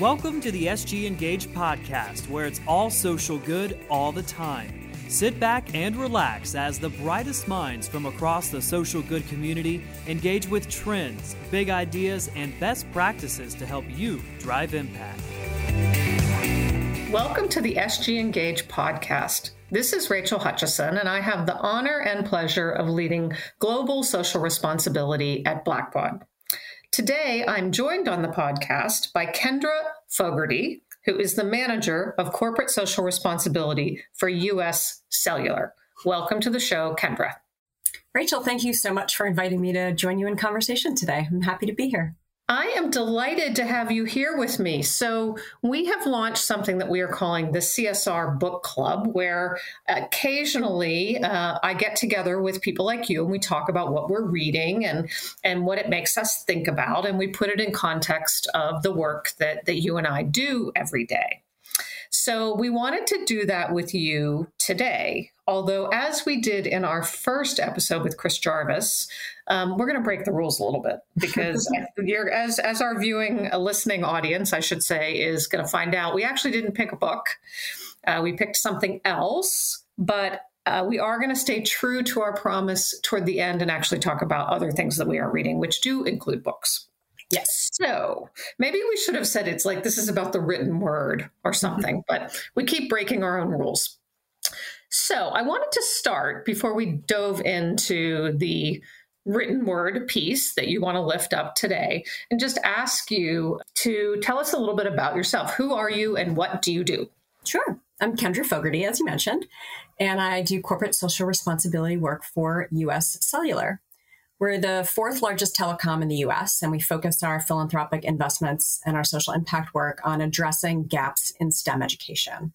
Welcome to the SG Engage podcast, where it's all social good all the time. Sit back and relax as the brightest minds from across the social good community engage with trends, big ideas, and best practices to help you drive impact. Welcome to the SG Engage podcast. This is Rachel Hutchisson, and I have the honor and pleasure of leading global social responsibility at Blackbaud. Today, I'm joined on the podcast by Kendra Fogarty, who is the manager of corporate social responsibility for US Cellular. Welcome to the show, Kendra. Rachel, thank you so much for inviting me to join you in conversation today. I'm happy to be here. I am delighted to have you here with me. So, we have launched something that we are calling the CSR Book Club, where occasionally uh, I get together with people like you and we talk about what we're reading and, and what it makes us think about. And we put it in context of the work that, that you and I do every day. So we wanted to do that with you today. Although, as we did in our first episode with Chris Jarvis, um, we're going to break the rules a little bit because you're, as as our viewing, a listening audience, I should say, is going to find out. We actually didn't pick a book; uh, we picked something else, but. Uh, we are going to stay true to our promise toward the end and actually talk about other things that we are reading, which do include books. Yes. So maybe we should have said it's like this is about the written word or mm-hmm. something, but we keep breaking our own rules. So I wanted to start before we dove into the written word piece that you want to lift up today and just ask you to tell us a little bit about yourself. Who are you and what do you do? Sure. I'm Kendra Fogarty, as you mentioned, and I do corporate social responsibility work for US Cellular. We're the fourth largest telecom in the US, and we focus our philanthropic investments and our social impact work on addressing gaps in STEM education.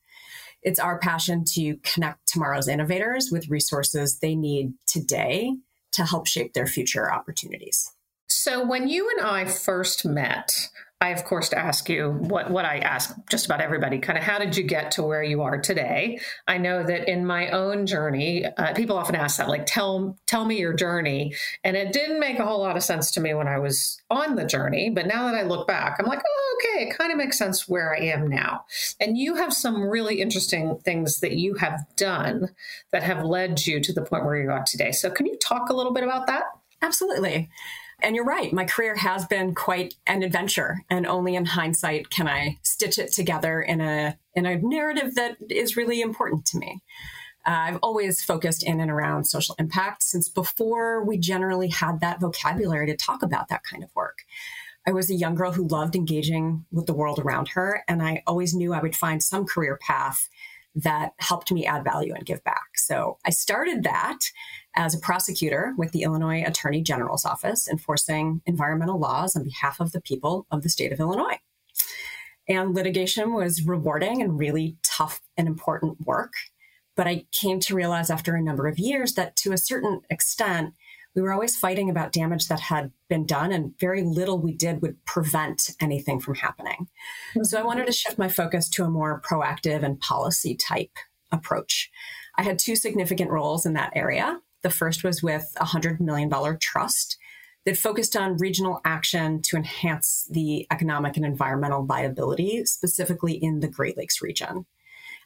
It's our passion to connect tomorrow's innovators with resources they need today to help shape their future opportunities. So, when you and I first met, I, of course, to ask you what, what I ask just about everybody kind of how did you get to where you are today? I know that in my own journey, uh, people often ask that, like, tell, tell me your journey. And it didn't make a whole lot of sense to me when I was on the journey. But now that I look back, I'm like, oh, okay, it kind of makes sense where I am now. And you have some really interesting things that you have done that have led you to the point where you are today. So, can you talk a little bit about that? Absolutely. And you're right, my career has been quite an adventure, and only in hindsight can I stitch it together in a in a narrative that is really important to me. Uh, I've always focused in and around social impact since before we generally had that vocabulary to talk about that kind of work. I was a young girl who loved engaging with the world around her, and I always knew I would find some career path that helped me add value and give back. So I started that as a prosecutor with the Illinois Attorney General's office, enforcing environmental laws on behalf of the people of the state of Illinois. And litigation was rewarding and really tough and important work. But I came to realize after a number of years that to a certain extent, we were always fighting about damage that had been done, and very little we did would prevent anything from happening. Mm-hmm. So I wanted to shift my focus to a more proactive and policy type approach. I had two significant roles in that area. The first was with a $100 million trust that focused on regional action to enhance the economic and environmental viability, specifically in the Great Lakes region.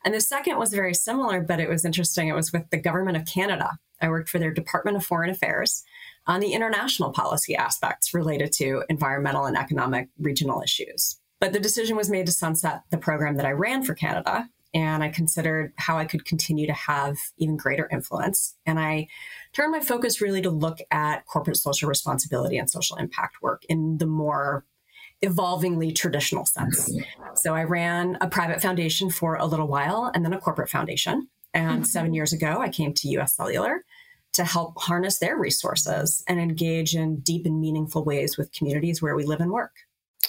And the second was very similar, but it was interesting. It was with the government of Canada. I worked for their Department of Foreign Affairs on the international policy aspects related to environmental and economic regional issues. But the decision was made to sunset the program that I ran for Canada and I considered how I could continue to have even greater influence. And I turned my focus really to look at corporate social responsibility and social impact work in the more evolvingly traditional sense. So I ran a private foundation for a little while and then a corporate foundation. And mm-hmm. seven years ago, I came to US Cellular to help harness their resources and engage in deep and meaningful ways with communities where we live and work.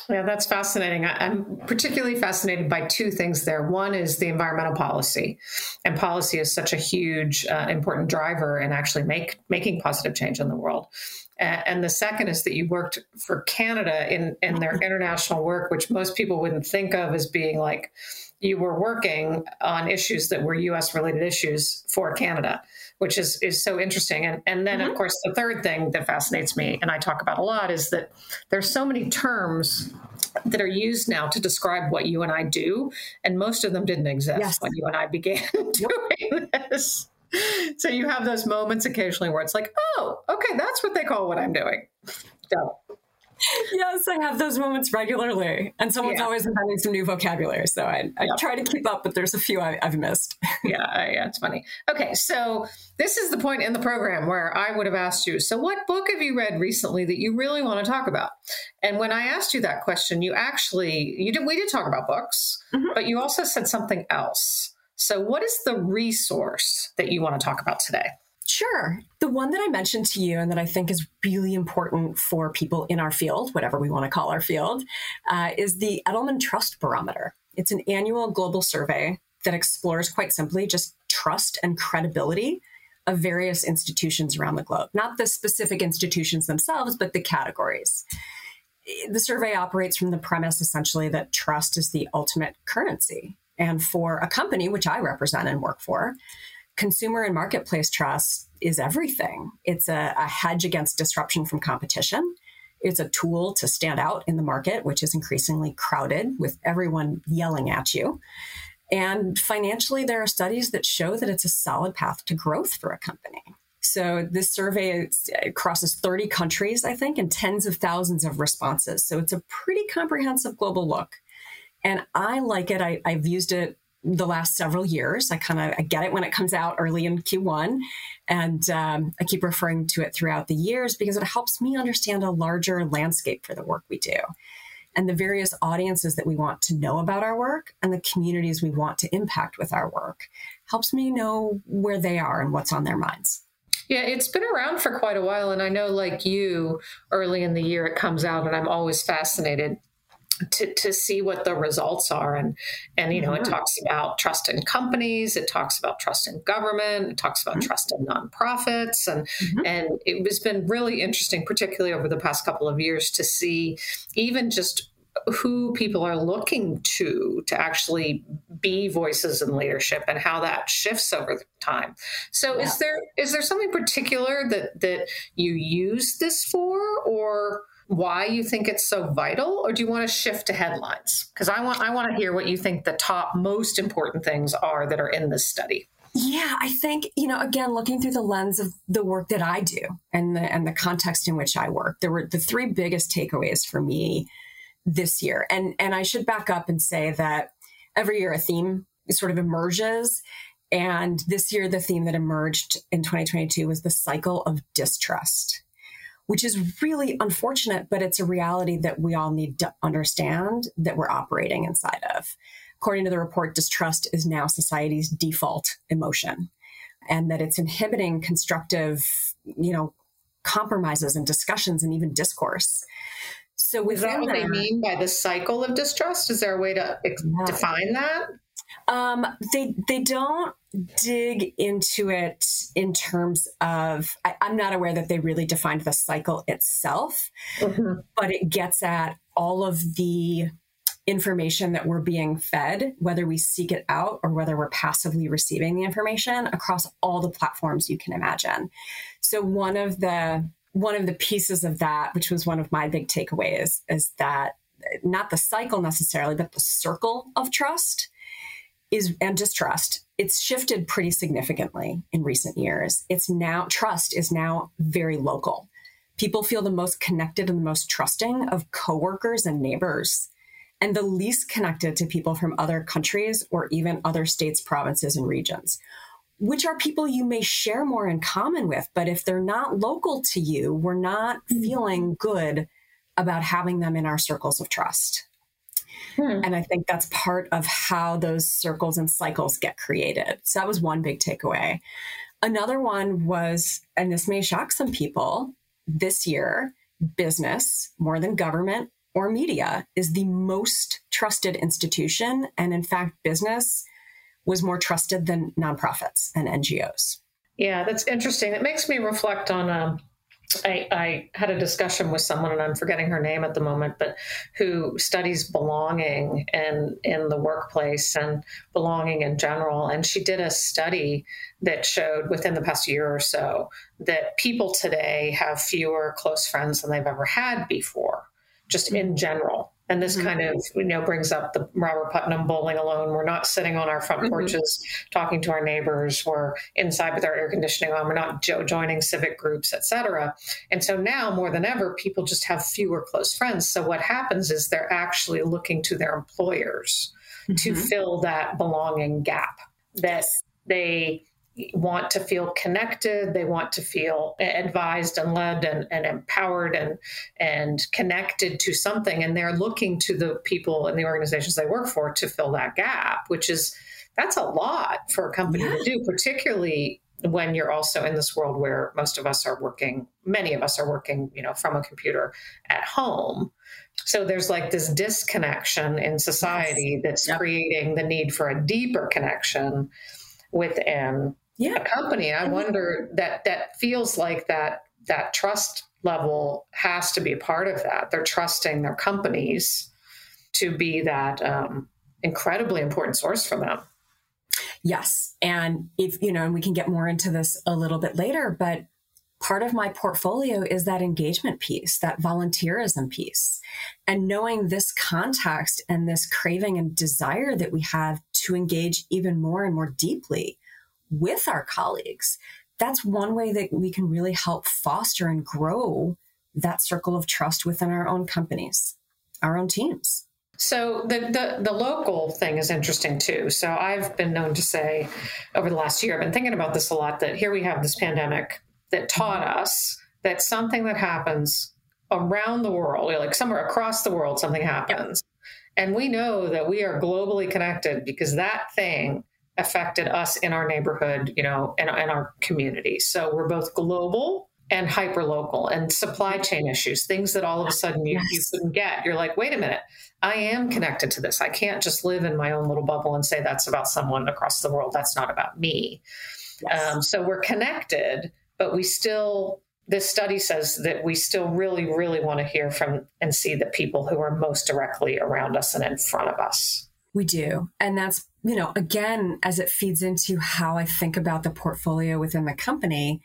Yeah, that's fascinating. I'm particularly fascinated by two things there. One is the environmental policy, and policy is such a huge, uh, important driver in actually make making positive change in the world. And the second is that you worked for Canada in in their international work, which most people wouldn't think of as being like you were working on issues that were U.S. related issues for Canada which is is so interesting. And and then mm-hmm. of course the third thing that fascinates me and I talk about a lot is that there's so many terms that are used now to describe what you and I do, and most of them didn't exist yes. when you and I began doing this. So you have those moments occasionally where it's like, oh, okay, that's what they call what I'm doing. So yes, I have those moments regularly. And someone's yeah. always inventing some new vocabulary. So I, I try to keep up, but there's a few I, have missed. yeah, yeah, it's funny. Okay, so this is the point in the program where I would have asked you, so what book have you read recently that you really want to talk about? And when I asked you that question, you actually you did we did talk about books, mm-hmm. but you also said something else. So what is the resource that you want to talk about today? Sure. The one that I mentioned to you and that I think is really important for people in our field, whatever we want to call our field, uh, is the Edelman Trust Barometer. It's an annual global survey that explores quite simply just trust and credibility of various institutions around the globe, not the specific institutions themselves, but the categories. The survey operates from the premise essentially that trust is the ultimate currency. And for a company, which I represent and work for, consumer and marketplace trust is everything. It's a, a, hedge against disruption from competition. It's a tool to stand out in the market, which is increasingly crowded with everyone yelling at you. And financially, there are studies that show that it's a solid path to growth for a company. So this survey crosses 30 countries, I think, and tens of thousands of responses. So it's a pretty comprehensive global look. And I like it. I, have used it the last several years. I kind of I get it when it comes out early in Q1, and um, I keep referring to it throughout the years because it helps me understand a larger landscape for the work we do, and the various audiences that we want to know about our work, and the communities we want to impact with our work. Helps me know where they are and what's on their minds. Yeah, it's been around for quite a while. And I know, like you, early in the year it comes out, and I'm always fascinated to, to see what the results are and and you know mm-hmm. it talks about trust in companies it talks about trust in government it talks about mm-hmm. trust in nonprofits and mm-hmm. and it has been really interesting particularly over the past couple of years to see even just who people are looking to to actually be voices in leadership and how that shifts over time so yeah. is there is there something particular that that you use this for or why you think it's so vital or do you want to shift to headlines? Because i want i want to hear what you think the top most important things are that are in this study. Yeah i think you know again looking through the lens of the work that i do and the and the context in which i work there were the three biggest takeaways for me this year. And and i should back up and say that every year a theme sort of emerges. And this year the theme that emerged in 2022 was the cycle of distrust which is really unfortunate, but it's a reality that we all need to understand that we're operating inside of. According to the report, distrust is now society's default emotion and that it's inhibiting constructive, you know, compromises and discussions and even discourse. So is that what that, they mean by the cycle of distrust? Is there a way to ex- yeah. define that? Um, they they don't dig into it in terms of I, am not aware that they really defined the cycle itself, mm-hmm. but it gets at all of the information that we're being fed, whether we seek it out or whether we're passively receiving the information across all the platforms you can imagine. So one of the one of the pieces of that, which was one of my big takeaways, is that not the cycle necessarily, but the circle of trust is and distrust it's shifted pretty significantly in recent years. It's now trust is now very local. People feel the most connected and the most trusting of coworkers and neighbors and the least connected to people from other countries or even other states provinces and regions which are people you may share more in common with but if they're not local to you we're not mm-hmm. feeling good about having them in our circles of trust Hmm. And I think that's part of how those circles and cycles get created. So that was one big takeaway. Another one was, and this may shock some people, this year, business, more than government or media, is the most trusted institution. And in fact, business was more trusted than nonprofits and NGOs. Yeah, that's interesting. It makes me reflect on um, I, I, had a discussion with someone, and I'm forgetting her name at the moment, but who studies belonging in in the workplace and belonging in general. And she did a study that showed within the past year or so that people today have fewer close friends than they've ever had before, just in general. And this mm-hmm. kind of, you know, brings up the Robert Putnam bowling alone. We're not sitting on our front mm-hmm. porches talking to our neighbors. We're inside with our air conditioning on. We're not jo- joining civic groups, etc. And so now more than ever, people just have fewer close friends. So what happens is they're actually looking to their employers mm-hmm. to fill that belonging gap that they want to feel connected they want to feel advised and led and, and empowered and and connected to something and they're looking to the people and the organizations they work for to fill that gap which is that's a lot for a company yeah. to do particularly when you're also in this world where most of us are working many of us are working you know from a computer at home so there's like this disconnection in society that's yep. creating the need for a deeper connection within yeah. a company. I wonder that that feels like that that trust level has to be a part of that. They're trusting their companies to be that um, incredibly important source for them. Yes. And if, you know, and we can get more into this a little bit later, but part of my portfolio is that engagement piece, that volunteerism piece. And knowing this context and this craving and desire that we have to engage even more and more deeply with our colleagues, that's one way that we can really help foster and grow that circle of trust within our own companies, our own teams. So the, the, the local thing is interesting too. So I've been known to say over the last year, I've been thinking about this a lot. That here we have this pandemic that taught us that something that happens around the world, like somewhere across the world, something happens, yep. and we know that we are globally connected because that thing affected us in our neighborhood, you know, and in, in our community. So we're both global and hyper local and supply chain issues, things that all of a sudden you, yes. you couldn't get. You're like, wait a minute, I am connected to this. I can't just live in my own little bubble and say that's about someone across the world. That's not about me. Yes. Um, so we're connected, but we still, this study says that we still really, really want to hear from and see the people who are most directly around us and in front of us. We do. And that's, you know, again, as it feeds into how I think about the portfolio within the company,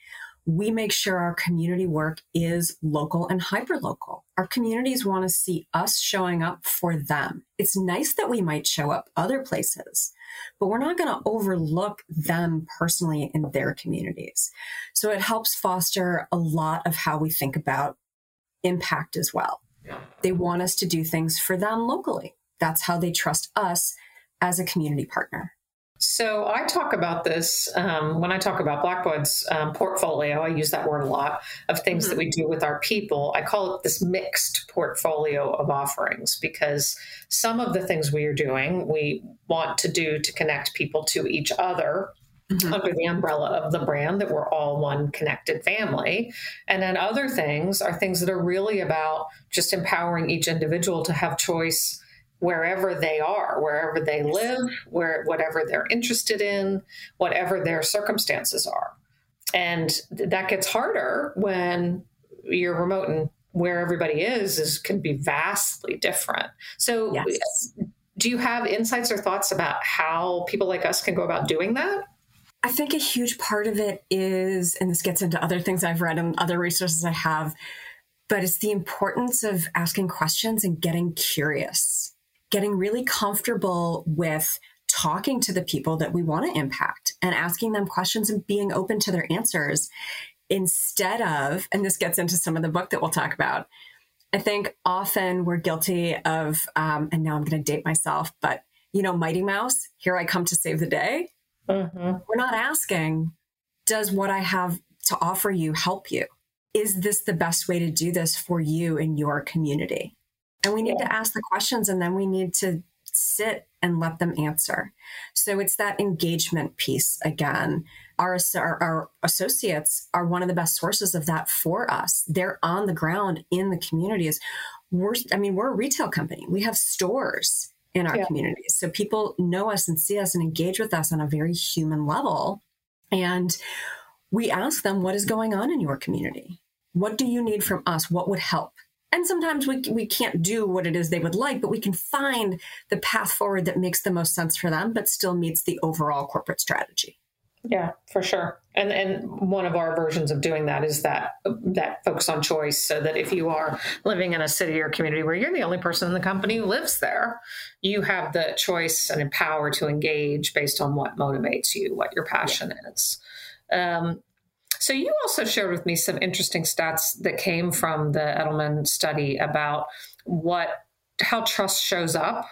we make sure our community work is local and hyper local. Our communities want to see us showing up for them. It's nice that we might show up other places, but we're not going to overlook them personally in their communities. So it helps foster a lot of how we think about impact as well. They want us to do things for them locally that's how they trust us as a community partner. So I talk about this um, when I talk about Blackbaud's um, portfolio. I use that word a lot of things mm-hmm. that we do with our people. I call it this mixed portfolio of offerings because some of the things we are doing, we want to do to connect people to each other. Mm-hmm. Under the umbrella of the brand, that we're all one connected family. And then other things are things that are really about just empowering each individual to have choice wherever they are, wherever they live, where whatever they're interested in, whatever their circumstances are. And that gets harder when you're remote and where everybody is is can be vastly different. So yes. do you have insights or thoughts about how people like us can go about doing that? I think a huge part of it is, and this gets into other things I've read and other resources I have, but it's the importance of asking questions and getting curious getting really comfortable with talking to the people that we want to impact and asking them questions and being open to their answers instead of, and this gets into some of the book that we'll talk about. I think often we're guilty of, um, and now I'm going to date myself, but you know, Mighty Mouse, here I come to save the day. Mm-hmm. We're not asking, does what I have to offer you help you? Is this the best way to do this for you in your community? And we need yeah. to ask the questions and then we need to sit and let them answer. So it's that engagement piece again. Our, our, our, associates are one of the best sources of that for us. They're on the ground in the communities. We're, I mean, we're a retail company. We have stores in our yeah. communities. So people know us and see us and engage with us on a very human level. And we ask them, what is going on in your community? What do you need from us? What would help? And sometimes we, we can't do what it is they would like, but we can find the path forward that makes the most sense for them, but still meets the overall corporate strategy. Yeah, for sure. And and one of our versions of doing that is that that focus on choice, so that if you are living in a city or community where you're the only person in the company who lives there, you have the choice and power to engage based on what motivates you, what your passion yeah. is. Um, so you also shared with me some interesting stats that came from the Edelman study about what how trust shows up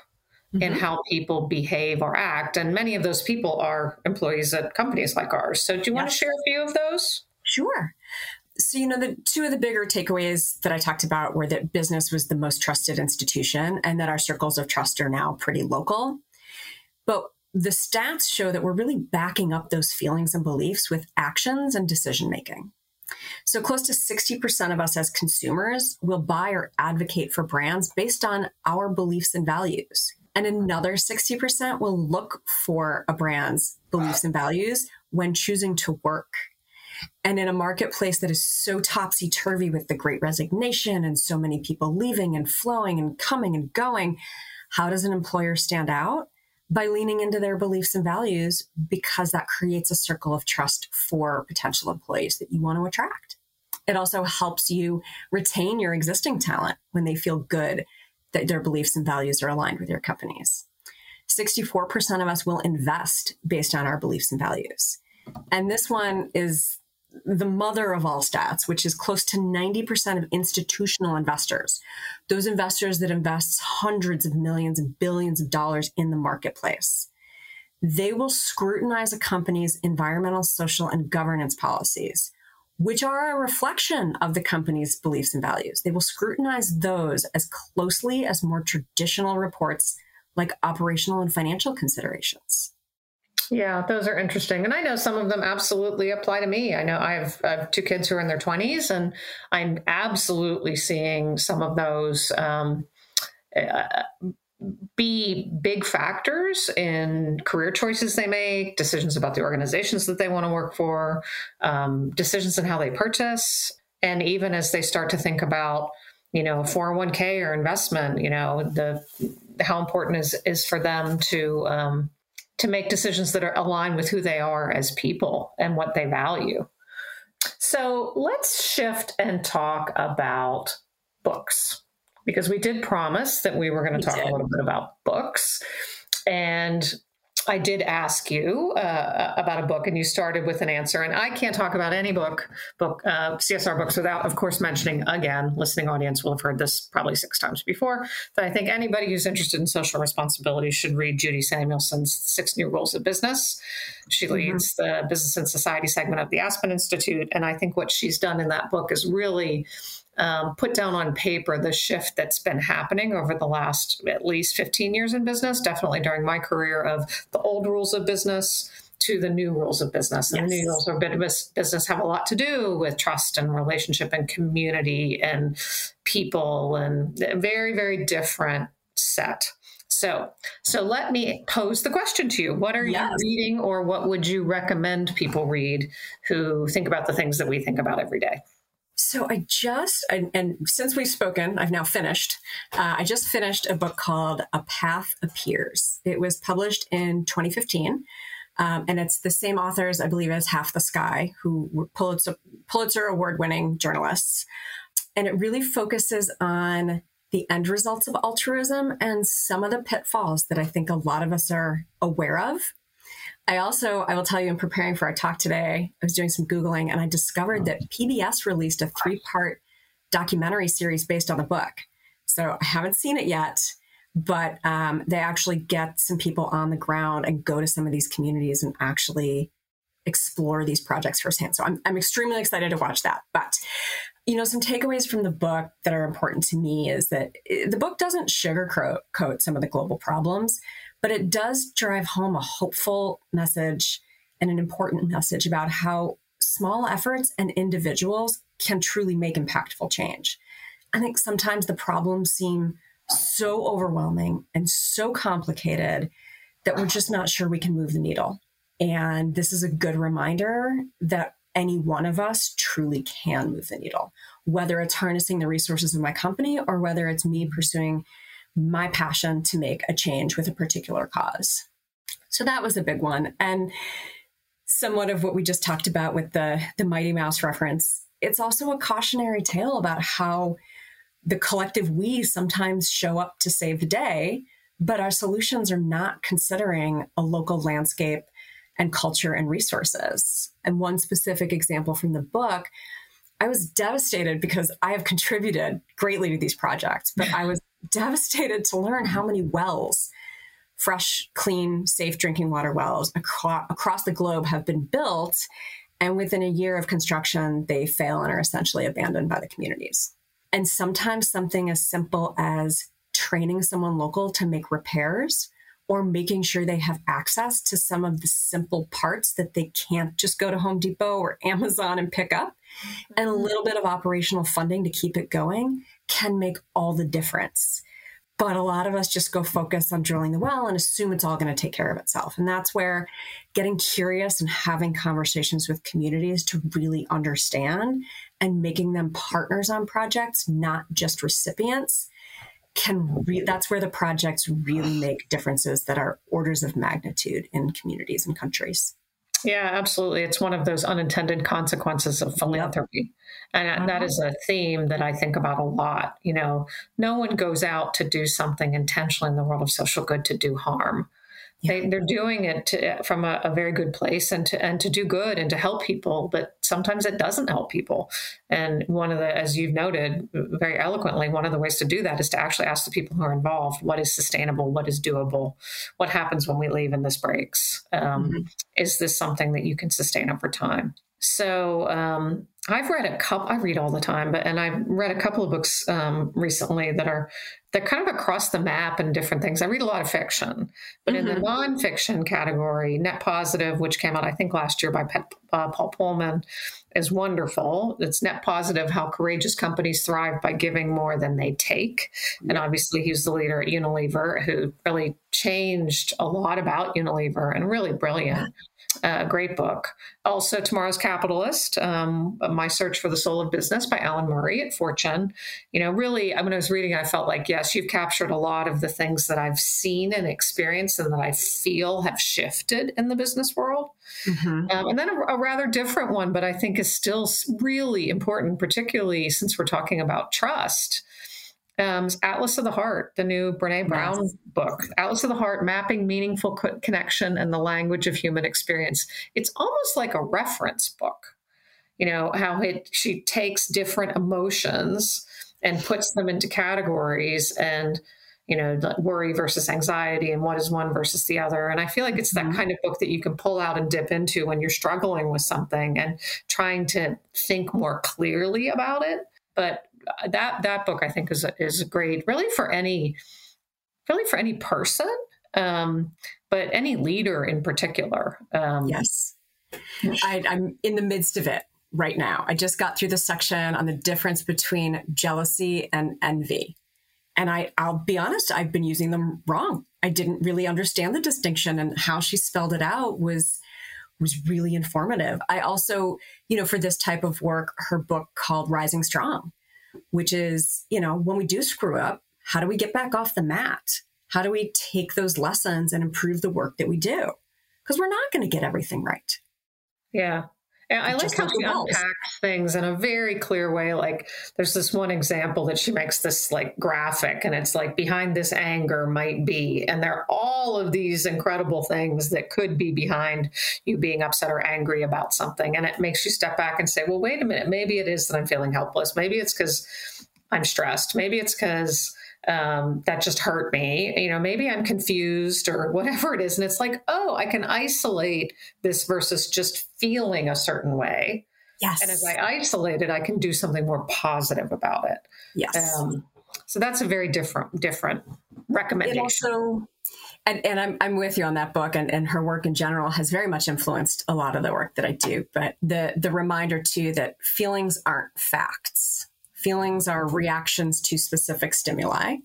mm-hmm. in how people behave or act. And many of those people are employees at companies like ours. So, do you yes. want to share a few of those? Sure. So, you know, the two of the bigger takeaways that I talked about were that business was the most trusted institution and that our circles of trust are now pretty local. But the stats show that we're really backing up those feelings and beliefs with actions and decision making. So, close to 60% of us as consumers will buy or advocate for brands based on our beliefs and values. And another 60% will look for a brand's beliefs and values when choosing to work. And in a marketplace that is so topsy turvy with the great resignation and so many people leaving and flowing and coming and going, how does an employer stand out? By leaning into their beliefs and values, because that creates a circle of trust for potential employees that you want to attract. It also helps you retain your existing talent when they feel good that their beliefs and values are aligned with your company's. 64% of us will invest based on our beliefs and values. And this one is the mother of all stats, which is close to 90% of institutional investors, those investors that invest hundreds of millions and billions of dollars in the marketplace. They will scrutinize a company's environmental, social, and governance policies which are a reflection of the company's beliefs and values. They will scrutinize those as closely as more traditional reports like operational and financial considerations. Yeah, those are interesting. And I know some of them absolutely apply to me. I know I have, I have two kids who are in their 20s, and I'm absolutely seeing some of those um, uh, be big factors in career choices they make, decisions about the organizations that they want to work for, um, decisions in how they purchase, and even as they start to think about, you know, 401k or investment, you know, the how important is is for them to um, to make decisions that are aligned with who they are as people and what they value. So let's shift and talk about books because we did promise that we were going to talk did. a little bit about books. And I did ask you uh, about a book, and you started with an answer. And I can't talk about any book, book uh, CSR books, without, of course, mentioning again. Listening audience will have heard this probably six times before. That I think anybody who's interested in social responsibility should read Judy Samuelson's Six New Rules of Business. She mm-hmm. leads the Business and Society segment of the Aspen Institute, and I think what she's done in that book is really um, put down on paper the shift that's been happening over the last at least 15 years in business, definitely during my career of the old rules of business to the new rules of business. And yes. the new rules of business have a lot to do with trust and relationship and community and people and a very, very different set. So, so let me pose the question to you. What are yes. you reading or what would you recommend people read who think about the things that we think about every day? So I just, and, and, since we've spoken, I've now finished. Uh, I just finished a book called A Path Appears. It was published in 2015. Um, and it's the same authors, I believe, as Half the Sky, who were Pulitzer, Pulitzer award winning journalists. And it really focuses on the end results of altruism and some of the pitfalls that I think a lot of us are aware of I also, I will tell you, in preparing for our talk today, I was doing some Googling and I discovered that PBS released a three part documentary series based on the book. So I haven't seen it yet, but um, they actually get some people on the ground and go to some of these communities and actually explore these projects firsthand. So I'm, I'm extremely excited to watch that. But, you know, some takeaways from the book that are important to me is that eh, the book doesn't sugarcoat some of the global problems, but it does drive home a hopeful message and an important message about how small efforts and individuals can truly make impactful change. I think sometimes the problems seem so overwhelming and so complicated that we're just not sure we can move the needle. And this is a good reminder that any one of us truly can move the needle, whether it's harnessing the resources of my company or whether it's me pursuing my passion to make a change with a particular cause. So that was a big one. And somewhat of what we just talked about with the the Mighty Mouse reference. It's also a cautionary tale about how the collective we sometimes show up to save the day, but our solutions are not considering a local landscape and culture and resources. And one specific example from the book, I was devastated because I have contributed greatly to these projects, but I was devastated to learn how many wells, fresh, clean, safe drinking water wells across, across the globe have been built. And within a year of construction, they fail and are essentially abandoned by the communities. And sometimes something as simple as training someone local to make repairs or making sure they have access to some of the simple parts that they can't just go to Home Depot or Amazon and pick up, and a mm-hmm. little bit of operational funding to keep it going can make all the difference. But a lot of us just go focus on drilling the well and assume it's all going to take care of itself. And that's where getting curious and having conversations with communities to really understand and making them partners on projects, not just recipients, can re- that's where the projects really make differences that are orders of magnitude in communities and countries. Yeah, absolutely. It's one of those unintended consequences of philanthropy. And uh-huh. that is a theme that I think about a lot. You know, no one goes out to do something intentionally in the world of social good to do harm. They, they're doing it to, from a, a, very good place and to and to do good and to help people, but sometimes it doesn't help people. And one of the, as you've noted very eloquently, one of the ways to do that is to actually ask the people who are involved what is sustainable, what is doable, what happens when we leave and this breaks. Um, mm-hmm. Is this something that you can sustain over time? So um, I've read a couple. I read all the time, but and I've read a couple of books um, recently that are they're kind of across the map and different things. I read a lot of fiction, but mm-hmm. in the mm-hmm. nonfiction category, Net Positive, which came out I think last year by Pet, uh, Paul Polman, is wonderful. It's Net Positive: How Courageous Companies Thrive by Giving More Than They Take. And obviously, he's the leader at Unilever who really changed a lot about Unilever and really brilliant a great book. Also, Tomorrow's Capitalist, um, My Search for the Soul of Business by Alan Murray at Fortune. You know, really, when I was reading, I felt like, yes, you've captured a lot of the things that I've seen and experienced and that I feel have shifted in the business world. Mm-hmm. Um, and then a, a rather different one, but I think is still really important, particularly since we're talking about trust um, Atlas of the Heart, the new Brene Brown book, Atlas of the Heart, Mapping Meaningful Co- Connection and the Language of Human Experience. It's almost like a reference book. You know, how it, she takes different emotions and puts them into categories and, you know, worry versus anxiety and what is one versus the other. And I feel like it's that mm-hmm. kind of book that you can pull out and dip into when you're struggling with something and trying to think more clearly about it. But that that book I think is is great, really for any really for any person, um, but any leader in particular. Um, yes, I, I'm in the midst of it right now. I just got through the section on the difference between jealousy and envy. And I, I'll be honest, I've been using them wrong. I didn't really understand the distinction and how she spelled it out was was really informative. I also, you know, for this type of work, her book called Rising Strong which is, you know, when we do screw up, how do we get back off the mat? How do we take those lessons and improve the work that we do? Because we're not going to get everything right. Yeah. And I like how she unpacks things in a very clear way. Like there's this one example that she makes this like graphic, and it's like behind this anger might be, and there are all of these incredible things that could be behind you being upset or angry about something. And it makes you step back and say, well, wait a minute, maybe it is that I'm feeling helpless. Maybe it's because I'm stressed. Maybe it's because um, that just hurt me. You know, maybe I'm confused or whatever it is. And it's like, oh, I can isolate this versus just feeling a certain way. Yes. And as I isolate it, I can do something more positive about it. Yes. Um, so that's a very different, different recommendation. It also, and, and I'm, I'm with you on that book and, and her work in general has very much influenced a lot of the work that I do. But the, the reminder too that feelings aren't facts Feelings are reactions to specific stimuli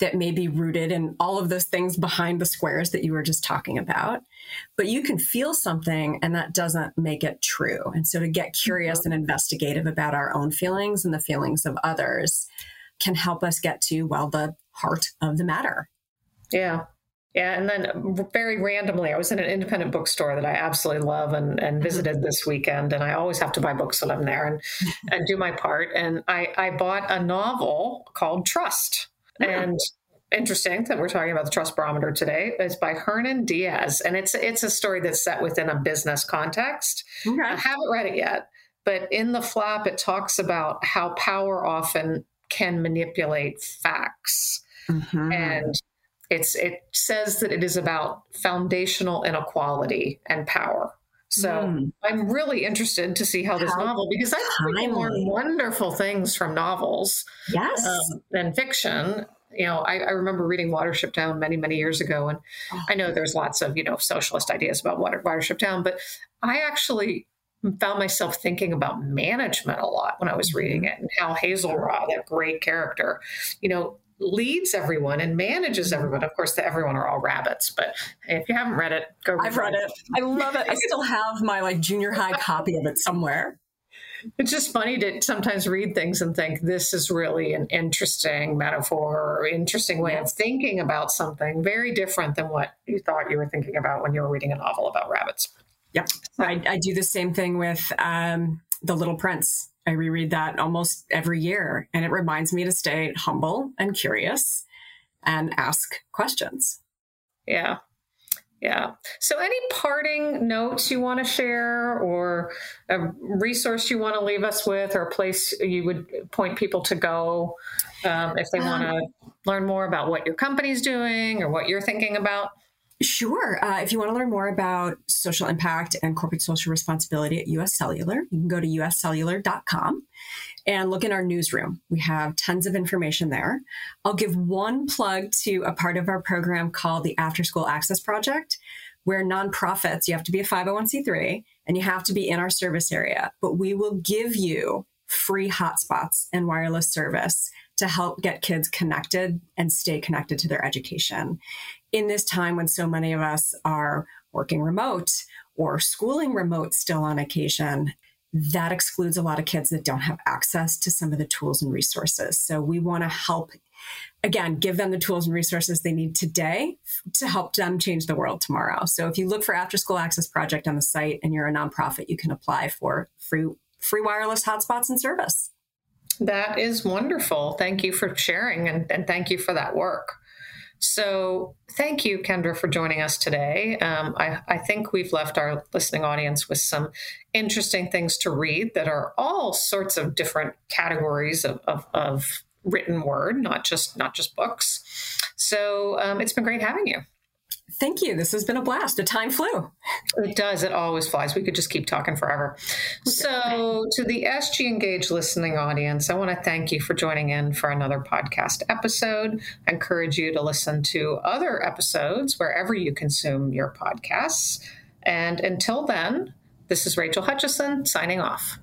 that may be rooted in all of those things behind the squares that you were just talking about. But you can feel something and that doesn't make it true. And so to get curious and investigative about our own feelings and the feelings of others can help us get to, well, the heart of the matter. Yeah. Yeah, and then very randomly, I was in an independent bookstore that I absolutely love and, and mm-hmm. visited this weekend. And I always have to buy books when I'm there and, and do my part. And I, I bought a novel called Trust. Yeah. And interesting that we're talking about the trust barometer today. It's by Hernan Diaz, and it's it's a story that's set within a business context. Okay. I haven't read it yet, but in the flap, it talks about how power often can manipulate facts, mm-hmm. and it's it says that it is about foundational inequality and power. So mm. I'm really interested to see how this how novel because I've learned wonderful things from novels, yes, um, and fiction you know, I, I, remember reading Watership Down many, many years ago, and oh. I know there's lots of you know socialist ideas about Water, Watership Down, but I actually found myself thinking about management a lot when I was reading it, and how Hazel-rah, that great character, you know, leads everyone and manages everyone. Of course, the everyone are all rabbits, but if you haven't read it, go. Read I've read it. it. I love it. I still have my like junior high copy of it somewhere it's just funny to sometimes read things and think this is really an interesting metaphor or interesting way of thinking about something very different than what you thought you were thinking about when you were reading a novel about rabbits. Yep. I, I do the same thing with um, The Little Prince. I reread that almost every year, and it reminds me to stay humble and curious and ask questions. Yeah. Yeah. So, any parting notes you want to share, or a resource you want to leave us with, or a place you would point people to go um, if they um, want to learn more about what your company's doing or what you're thinking about? Sure. Uh, if you want to learn more about social impact and corporate social responsibility at US Cellular, you can go to uscellular.com and look in our newsroom. We have tons of information there. I'll give one plug to a part of our program called the After School Access Project, where nonprofits, you have to be a 501c3 and you have to be in our service area, but we will give you free hotspots and wireless service to help get kids connected and stay connected to their education. In this time when so many of us are working remote or schooling remote still on occasion, that excludes a lot of kids that don't have access to some of the tools and resources. So we want to help, again, give them the tools and resources they need today to help them change the world tomorrow. So if you look for After School Access Project on the site and you're a nonprofit, you can apply for free free wireless hotspots and service. That is wonderful. Thank you for sharing and, and thank you for that work. So, thank you, Kendra, for joining us today. Um, I, I, think we've left our listening audience with some interesting things to read that are all sorts of different categories of, of, of written word, not just not just books. So, um, it's been great having you. Thank you. This has been a blast. The time flew. It does. It always flies. We could just keep talking forever. So, to the SG Engage listening audience, I want to thank you for joining in for another podcast episode. I encourage you to listen to other episodes wherever you consume your podcasts. And until then, this is Rachel Hutchisson signing off.